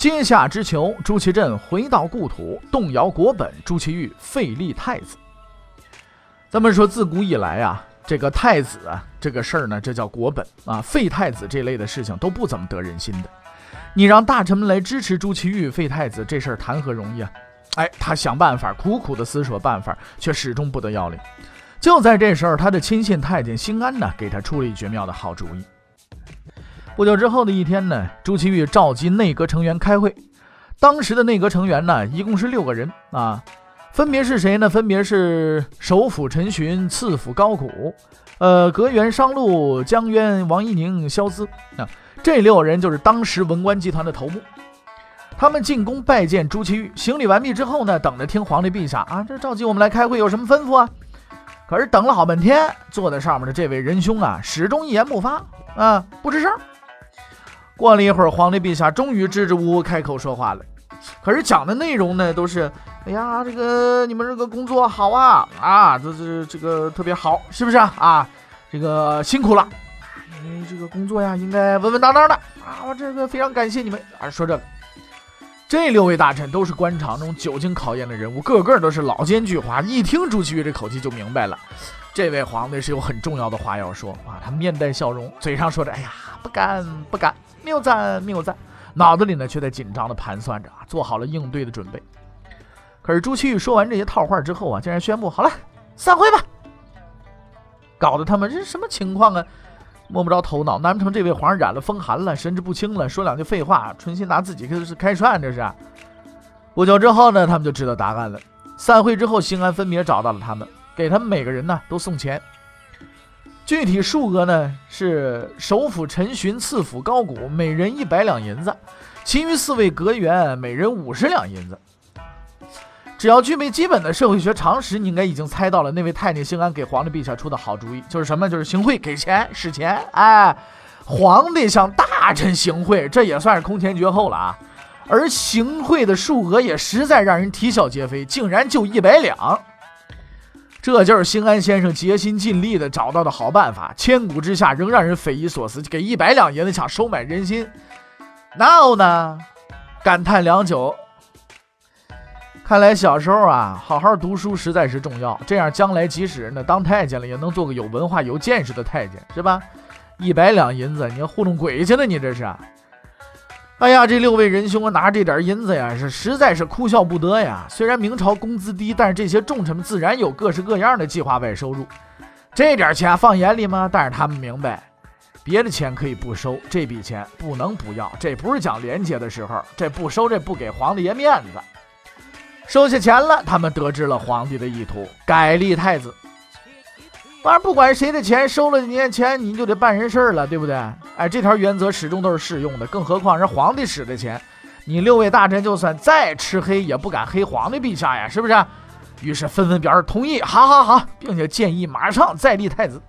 阶下之囚朱祁镇回到故土，动摇国本，朱祁钰废立太子。咱们说自古以来啊。这个太子啊，这个事儿呢，这叫国本啊。废太子这类的事情都不怎么得人心的。你让大臣们来支持朱祁钰废太子，这事儿谈何容易啊？哎，他想办法，苦苦的思索办法，却始终不得要领。就在这时候，他的亲信太监兴安呢，给他出了一绝妙的好主意。不久之后的一天呢，朱祁钰召集内阁成员开会。当时的内阁成员呢，一共是六个人啊。分别是谁呢？分别是首辅陈寻、次辅高古，呃，阁员商路、江渊、王一宁、萧思啊，这六人就是当时文官集团的头目。他们进宫拜见朱祁钰，行礼完毕之后呢，等着听皇帝陛下啊，这召集我们来开会，有什么吩咐啊？可是等了好半天，坐在上面的这位仁兄啊，始终一言不发啊，不吱声。过了一会儿，皇帝陛下终于支支吾吾开口说话了，可是讲的内容呢，都是。哎呀，这个你们这个工作好啊啊，这这这个特别好，是不是啊？啊，这个辛苦了，因为这个工作呀，应该稳稳当当的啊。我这个非常感谢你们啊。说这个，这六位大臣都是官场中久经考验的人物，个个都是老奸巨猾。一听朱祁钰这口气就明白了，这位皇帝是有很重要的话要说啊。他面带笑容，嘴上说着：“哎呀，不敢不敢，谬赞谬赞。”脑子里呢却在紧张的盘算着啊，做好了应对的准备。可是朱祁钰说完这些套话之后啊，竟然宣布：“好了，散会吧。”搞得他们这是什么情况啊？摸不着头脑。难不成这位皇上染了风寒了，神志不清了？说两句废话，存心拿自己开开涮？这是。不久之后呢，他们就知道答案了。散会之后，兴安分别找到了他们，给他们每个人呢都送钱。具体数额呢是首辅陈寻、次辅高古每人一百两银子，其余四位阁员每人五十两银子。只要具备基本的社会学常识，你应该已经猜到了那位太监兴安给皇帝陛下出的好主意就是什么？就是行贿给钱使钱。哎，皇帝向大臣行贿，这也算是空前绝后了啊！而行贿的数额也实在让人啼笑皆非，竟然就一百两。这就是兴安先生竭心尽力的找到的好办法，千古之下仍让人匪夷所思。给一百两银子想收买人心，闹呢？感叹良久。看来小时候啊，好好读书实在是重要。这样将来即使呢当太监了，也能做个有文化、有见识的太监，是吧？一百两银子，你要糊弄鬼去呢？你这是？哎呀，这六位仁兄啊，拿这点银子呀，是实在是哭笑不得呀。虽然明朝工资低，但是这些重臣们自然有各式各样的计划外收入。这点钱放眼里吗？但是他们明白，别的钱可以不收，这笔钱不能不要。这不是讲廉洁的时候，这不收，这不给皇帝爷面子。收下钱了，他们得知了皇帝的意图，改立太子。反正不管谁的钱收了你的钱，你就得办人事了，对不对？哎，这条原则始终都是适用的。更何况是皇帝使的钱，你六位大臣就算再吃黑，也不敢黑皇帝陛下呀，是不是？于是纷纷表示同意，好好好，并且建议马上再立太子。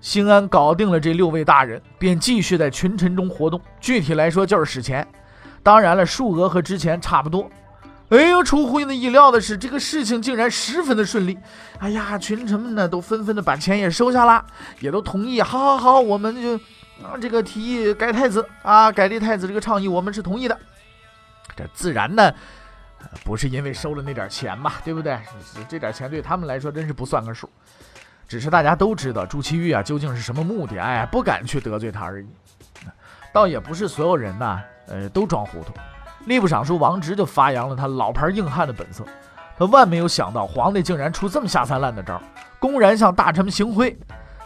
兴安搞定了这六位大人，便继续在群臣中活动。具体来说，就是使钱。当然了，数额和之前差不多。哎呦，出乎的意料的是，这个事情竟然十分的顺利。哎呀，群臣们呢都纷纷的把钱也收下了，也都同意。好好好，我们就啊这个提议改太子啊，改立太子这个倡议，我们是同意的。这自然呢，不是因为收了那点钱嘛，对不对？这点钱对他们来说真是不算个数。只是大家都知道朱祁钰啊究竟是什么目的，哎，不敢去得罪他而已。倒也不是所有人呐，呃，都装糊涂。吏部尚书王直就发扬了他老牌硬汉的本色，他万没有想到皇帝竟然出这么下三滥的招，公然向大臣们行贿。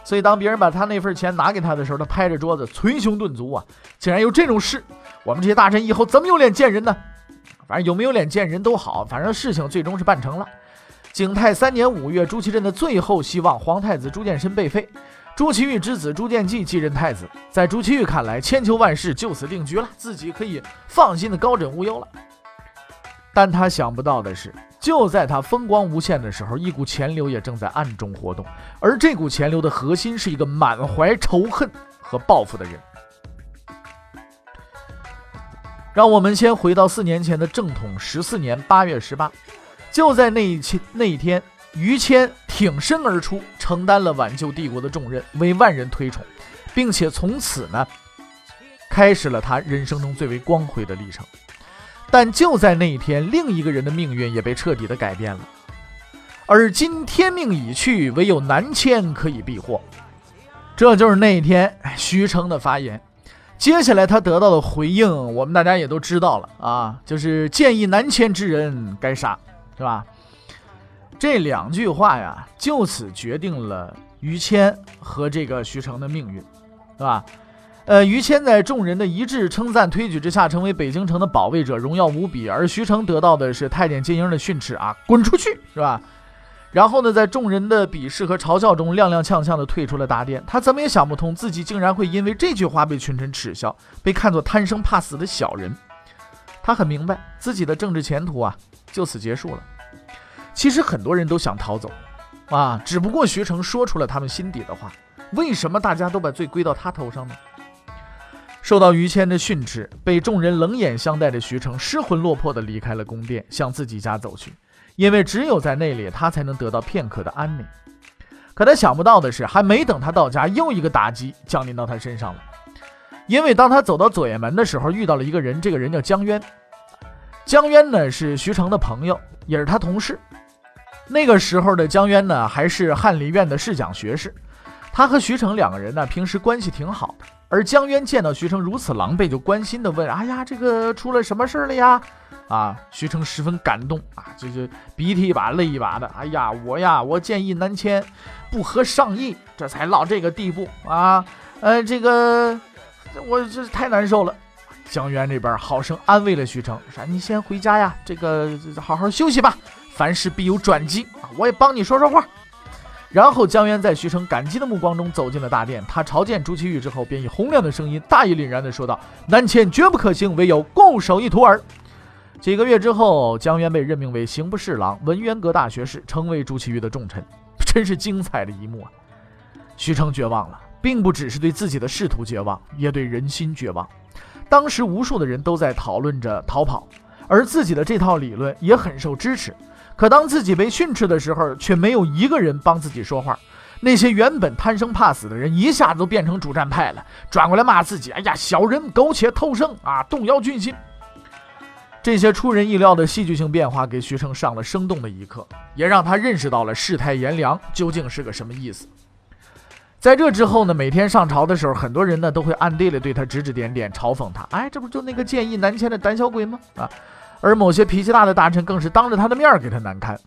所以当别人把他那份钱拿给他的时候，他拍着桌子捶胸顿足啊！竟然有这种事，我们这些大臣以后怎么有脸见人呢？反正有没有脸见人都好，反正事情最终是办成了。景泰三年五月，朱祁镇的最后希望皇太子朱见深被废，朱祁钰之子朱见济继任太子，在朱祁钰看来，千秋万世就此定局了，自己可以放心的高枕无忧了。但他想不到的是，就在他风光无限的时候，一股潜流也正在暗中活动，而这股潜流的核心是一个满怀仇恨和报复的人。让我们先回到四年前的正统十四年八月十八，就在那一期那一天。于谦挺身而出，承担了挽救帝国的重任，为万人推崇，并且从此呢，开始了他人生中最为光辉的历程。但就在那一天，另一个人的命运也被彻底的改变了。而今天命已去，唯有南迁可以避祸。这就是那一天徐成的发言。接下来他得到的回应，我们大家也都知道了啊，就是建议南迁之人该杀，是吧？这两句话呀，就此决定了于谦和这个徐成的命运，是吧？呃，于谦在众人的一致称赞推举之下，成为北京城的保卫者，荣耀无比；而徐成得到的是太监金英的训斥啊，滚出去，是吧？然后呢，在众人的鄙视和嘲笑中，踉踉跄跄地退出了大殿。他怎么也想不通，自己竟然会因为这句话被群臣耻笑，被看作贪生怕死的小人。他很明白，自己的政治前途啊，就此结束了。其实很多人都想逃走，啊，只不过徐成说出了他们心底的话。为什么大家都把罪归到他头上呢？受到于谦的训斥，被众人冷眼相待的徐成失魂落魄地离开了宫殿，向自己家走去。因为只有在那里，他才能得到片刻的安宁。可他想不到的是，还没等他到家，又一个打击降临到他身上了。因为当他走到左掖门的时候，遇到了一个人，这个人叫江渊。江渊呢是徐成的朋友，也是他同事。那个时候的江渊呢，还是翰林院的侍讲学士。他和徐成两个人呢，平时关系挺好的。而江渊见到徐成如此狼狈，就关心的问：“哎呀，这个出了什么事了呀？”啊，徐成十分感动啊，这就鼻涕一把泪一把的。哎呀，我呀，我建议南迁，不合上意，这才落这个地步啊。呃，这个我这太难受了。江渊这边好生安慰了徐成，说：“你先回家呀，这个好好休息吧。”凡事必有转机啊！我也帮你说说话。然后江渊在徐成感激的目光中走进了大殿。他朝见朱祁钰之后，便以洪亮的声音大义凛然地说道：“南迁绝不可行，唯有固守一途耳。”几个月之后，江渊被任命为刑部侍郎、文渊阁大学士，成为朱祁钰的重臣。真是精彩的一幕啊！徐成绝望了，并不只是对自己的仕途绝望，也对人心绝望。当时无数的人都在讨论着逃跑，而自己的这套理论也很受支持。可当自己被训斥的时候，却没有一个人帮自己说话。那些原本贪生怕死的人，一下子都变成主战派了，转过来骂自己：“哎呀，小人苟且偷生啊，动摇军心。”这些出人意料的戏剧性变化，给徐成上了生动的一课，也让他认识到了世态炎凉究竟是个什么意思。在这之后呢，每天上朝的时候，很多人呢都会暗地里对他指指点点，嘲讽他：“哎，这不就那个建议南迁的胆小鬼吗？”啊。而某些脾气大的大臣更是当着他的面给他难堪，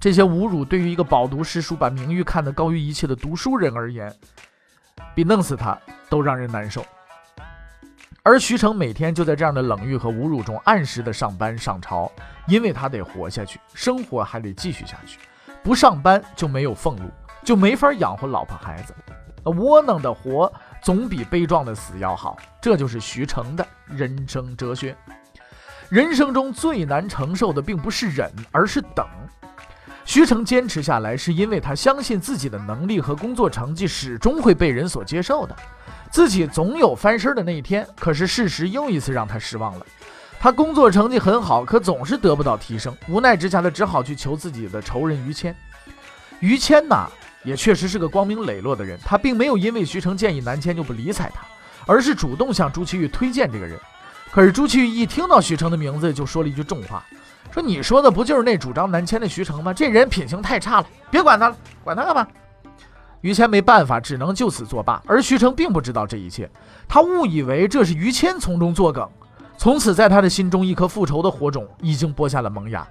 这些侮辱对于一个饱读诗书、把名誉看得高于一切的读书人而言，比弄死他都让人难受。而徐成每天就在这样的冷遇和侮辱中按时的上班上朝，因为他得活下去，生活还得继续下去，不上班就没有俸禄，就没法养活老婆孩子。窝囊的活总比悲壮的死要好，这就是徐成的人生哲学。人生中最难承受的并不是忍，而是等。徐成坚持下来，是因为他相信自己的能力和工作成绩始终会被人所接受的，自己总有翻身的那一天。可是事实又一次让他失望了。他工作成绩很好，可总是得不到提升。无奈之下，他只好去求自己的仇人于谦。于谦呐，也确实是个光明磊落的人。他并没有因为徐成建议南迁就不理睬他，而是主动向朱祁钰推荐这个人。可是朱祁钰一听到徐成的名字，就说了一句重话，说：“你说的不就是那主张南迁的徐成吗？这人品行太差了，别管他了，管他干嘛？”于谦没办法，只能就此作罢。而徐成并不知道这一切，他误以为这是于谦从中作梗，从此在他的心中，一颗复仇的火种已经播下了萌芽。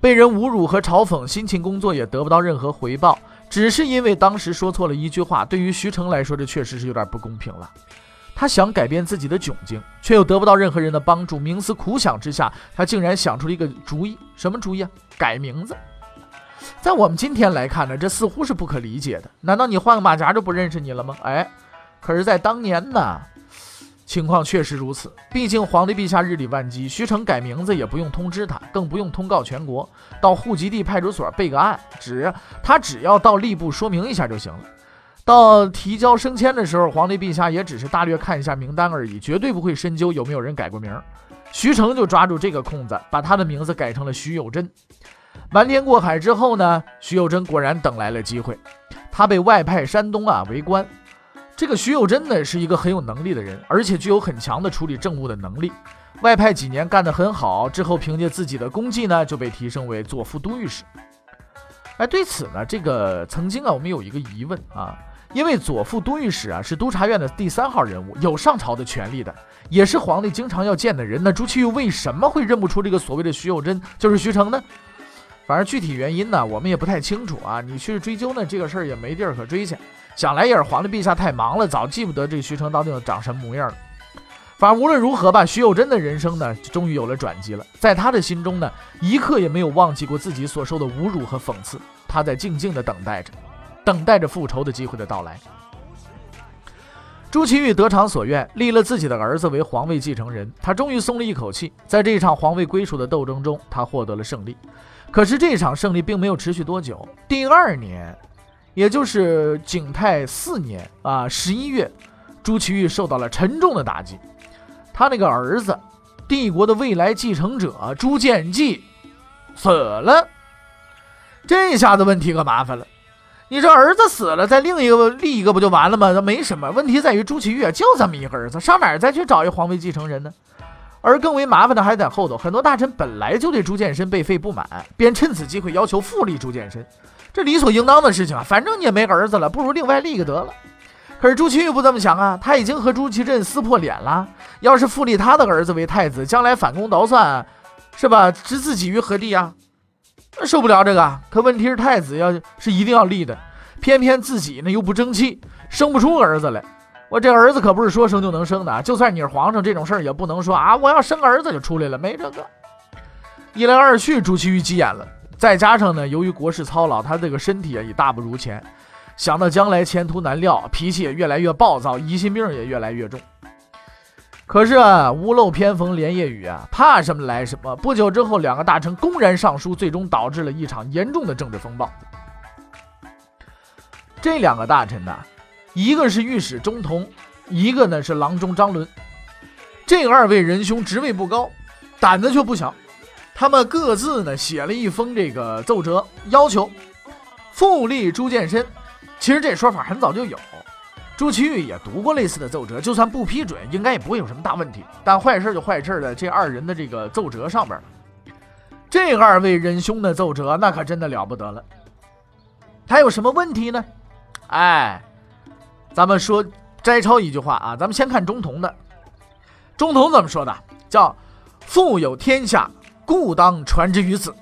被人侮辱和嘲讽，辛勤工作也得不到任何回报，只是因为当时说错了一句话。对于徐成来说，这确实是有点不公平了。他想改变自己的窘境，却又得不到任何人的帮助。冥思苦想之下，他竟然想出了一个主意。什么主意啊？改名字。在我们今天来看呢，这似乎是不可理解的。难道你换个马甲就不认识你了吗？哎，可是，在当年呢，情况确实如此。毕竟皇帝陛下日理万机，徐成改名字也不用通知他，更不用通告全国，到户籍地派出所备个案，只他只要到吏部说明一下就行了。到提交升迁的时候，皇帝陛下也只是大略看一下名单而已，绝对不会深究有没有人改过名。徐成就抓住这个空子，把他的名字改成了徐有贞。瞒天过海之后呢，徐有贞果然等来了机会，他被外派山东啊为官。这个徐有贞呢是一个很有能力的人，而且具有很强的处理政务的能力。外派几年干得很好，之后凭借自己的功绩呢就被提升为左副都御史。哎，对此呢，这个曾经啊我们有一个疑问啊。因为左副都御史啊是督察院的第三号人物，有上朝的权利的，也是皇帝经常要见的人。那朱祁钰为什么会认不出这个所谓的徐有贞就是徐成呢？反正具体原因呢，我们也不太清楚啊。你去追究呢，这个事儿也没地儿可追去。想来也是皇帝陛下太忙了，早记不得这徐成到底长什么模样了。反正无论如何吧，徐有贞的人生呢，终于有了转机了。在他的心中呢，一刻也没有忘记过自己所受的侮辱和讽刺，他在静静的等待着。等待着复仇的机会的到来。朱祁钰得偿所愿，立了自己的儿子为皇位继承人，他终于松了一口气。在这一场皇位归属的斗争中，他获得了胜利。可是这场胜利并没有持续多久。第二年，也就是景泰四年啊，十一月，朱祁钰受到了沉重的打击。他那个儿子，帝国的未来继承者朱见济死了。这下子问题可麻烦了。你这儿子死了，再另一个立一个不就完了吗？那没什么问题，在于朱祁钰就这么一个儿子，上哪儿再去找一皇位继承人呢？而更为麻烦的还在后头，很多大臣本来就对朱见深被废不满，便趁此机会要求复立朱见深，这理所应当的事情啊。反正你也没儿子了，不如另外立一个得了。可是朱祁钰不这么想啊，他已经和朱祁镇撕破脸了，要是复立他的儿子为太子，将来反攻倒算，是吧？置自己于何地啊？受不了这个，可问题是太子要是一定要立的，偏偏自己呢又不争气，生不出儿子来。我这儿子可不是说生就能生的，就算你是皇上，这种事儿也不能说啊，我要生儿子就出来了，没这个。一来二去，朱祁钰急眼了，再加上呢，由于国事操劳，他这个身体啊也大不如前，想到将来前途难料，脾气也越来越暴躁，疑心病也越来越重。可是啊，屋漏偏逢连夜雨啊，怕什么来什么。不久之后，两个大臣公然上书，最终导致了一场严重的政治风暴。这两个大臣呢，一个是御史中同，一个呢是郎中张伦。这二位仁兄职位不高，胆子却不小。他们各自呢写了一封这个奏折，要求复立朱见深。其实这说法很早就有。朱祁钰也读过类似的奏折，就算不批准，应该也不会有什么大问题。但坏事就坏事在这二人的这个奏折上边。这二位仁兄的奏折，那可真的了不得了。他有什么问题呢？哎，咱们说摘抄一句话啊，咱们先看中童的。中童怎么说的？叫“父有天下，故当传之于子。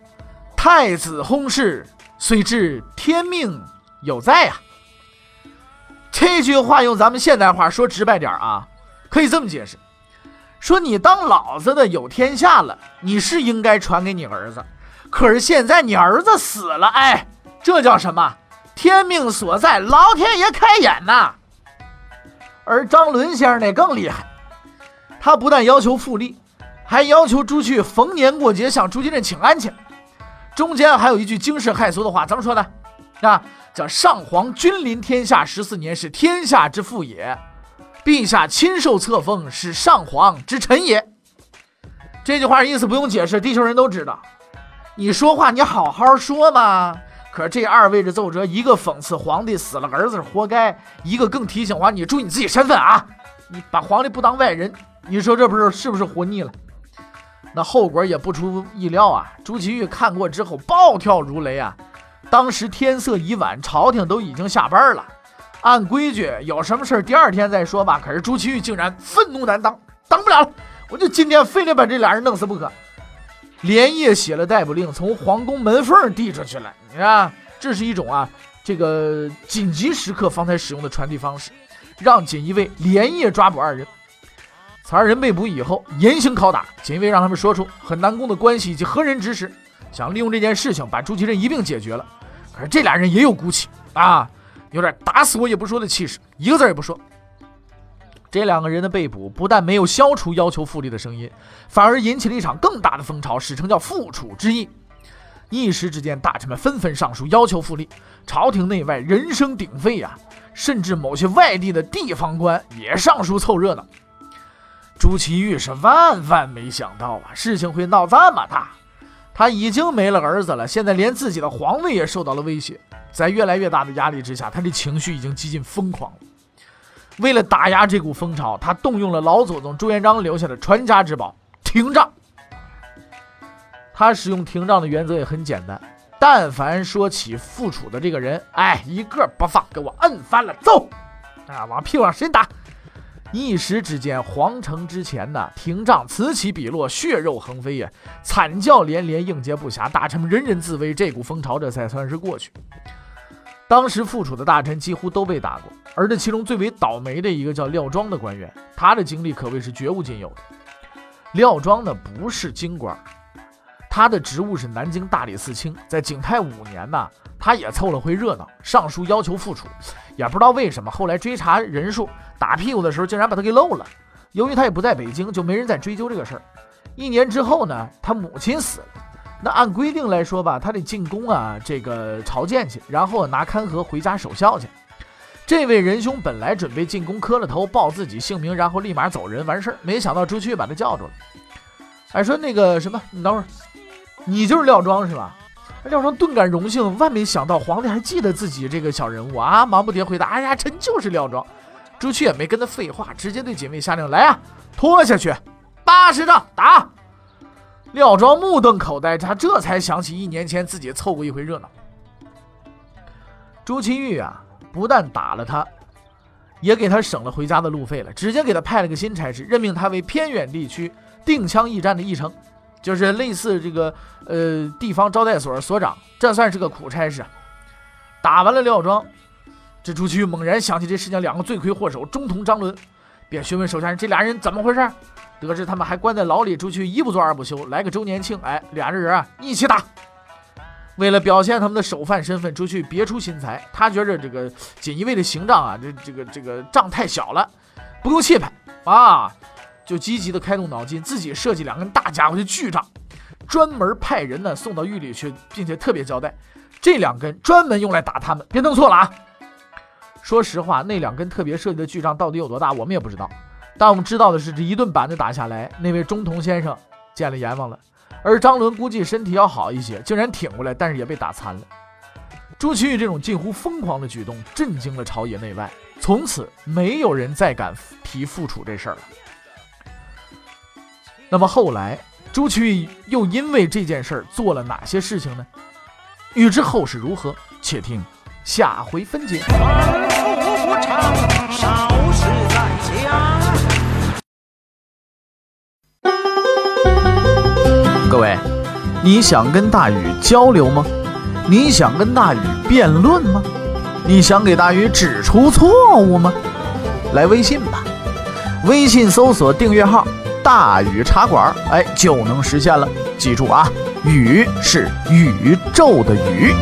太子薨逝，虽知天命有在啊。”这句话用咱们现代话说直白点啊，可以这么解释：说你当老子的有天下了，你是应该传给你儿子。可是现在你儿子死了，哎，这叫什么？天命所在，老天爷开眼呐！而张伦先生那更厉害，他不但要求复立，还要求朱去逢年过节向朱祁镇请安去。中间还有一句惊世骇俗的话，怎么说的？啊？叫上皇君临天下十四年，是天下之父也；陛下亲受册封，是上皇之臣也。这句话意思不用解释，地球人都知道。你说话你好好说嘛。可是这二位的奏折，一个讽刺皇帝死了儿子活该，一个更提醒皇帝注意你自己身份啊！你把皇帝不当外人，你说这不是是不是活腻了？那后果也不出意料啊！朱祁钰看过之后暴跳如雷啊！当时天色已晚，朝廷都已经下班了。按规矩，有什么事第二天再说吧。可是朱祁钰竟然愤怒难当，当不了了，我就今天非得把这俩人弄死不可。连夜写了逮捕令，从皇宫门缝递出去了。你看，这是一种啊，这个紧急时刻方才使用的传递方式，让锦衣卫连夜抓捕二人。此二人被捕以后，严刑拷打，锦衣卫让他们说出和南宫的关系以及何人指使。想利用这件事情把朱祁镇一并解决了。这俩人也有骨气啊，有点打死我也不说的气势，一个字也不说。这两个人的被捕不但没有消除要求复立的声音，反而引起了一场更大的风潮，史称叫复楚之役。一时之间，大臣们纷纷上书要求复立，朝廷内外人声鼎沸呀，甚至某些外地的地方官也上书凑热闹。朱祁钰是万万没想到啊，事情会闹这么大。他已经没了儿子了，现在连自己的皇位也受到了威胁。在越来越大的压力之下，他的情绪已经几近疯狂了。为了打压这股风潮，他动用了老祖宗朱元璋留下的传家之宝——廷杖。他使用廷杖的原则也很简单：但凡说起复楚的这个人，哎，一个不放，给我摁翻了，揍！啊，往屁股上先打！一时之间，皇城之前呢，廷杖此起彼落，血肉横飞呀，惨叫连连，应接不暇，大臣们人人自危，这股风潮这才算是过去。当时复楚的大臣几乎都被打过，而这其中最为倒霉的一个叫廖庄的官员，他的经历可谓是绝无仅有的。廖庄呢不是京官，他的职务是南京大理寺卿，在景泰五年呢，他也凑了回热闹，上书要求复楚，也不知道为什么，后来追查人数打屁股的时候，竟然把他给漏了。由于他也不在北京，就没人再追究这个事儿。一年之后呢，他母亲死了。那按规定来说吧，他得进宫啊，这个朝见去，然后拿勘合回家守孝去。这位仁兄本来准备进宫磕了头，报自己姓名，然后立马走人完事儿，没想到朱雀把他叫住了。哎，说那个什么，你等会儿，你就是廖庄是吧？廖庄顿感荣幸，万没想到皇帝还记得自己这个小人物啊，忙不迭回答：“哎呀，臣就是廖庄。”朱雀也没跟他废话，直接对警卫下令：“来啊，拖下去，八十丈打。”廖庄目瞪口呆，他这才想起一年前自己凑过一回热闹。朱祁钰啊，不但打了他，也给他省了回家的路费了，直接给他派了个新差事，任命他为偏远地区定羌驿站的驿丞，就是类似这个呃地方招待所所长，这算是个苦差事。打完了廖庄，这朱祁钰猛然想起这事情两个罪魁祸首中同、张伦，便询问手下人这俩人怎么回事。得知他们还关在牢里，朱祁一不做二不休，来个周年庆，哎，俩人啊一起打。为了表现他们的首犯身份，朱祁别出心裁，他觉着这个锦衣卫的刑杖啊，这这个这个杖太小了，不够气派啊，就积极的开动脑筋，自己设计两根大家伙的巨杖，专门派人呢送到狱里去，并且特别交代，这两根专门用来打他们，别弄错了啊。说实话，那两根特别设计的巨杖到底有多大，我们也不知道。但我们知道的是，这一顿板子打下来，那位中童先生见了阎王了。而张伦估计身体要好一些，竟然挺过来，但是也被打残了。朱祁钰这种近乎疯狂的举动，震惊了朝野内外，从此没有人再敢提复楚这事儿了。那么后来，朱祁钰又因为这件事儿做了哪些事情呢？欲知后事如何，且听下回分解。各位，你想跟大禹交流吗？你想跟大禹辩论吗？你想给大禹指出错误吗？来微信吧，微信搜索订阅号“大禹茶馆”，哎，就能实现了。记住啊，宇是宇宙的宇。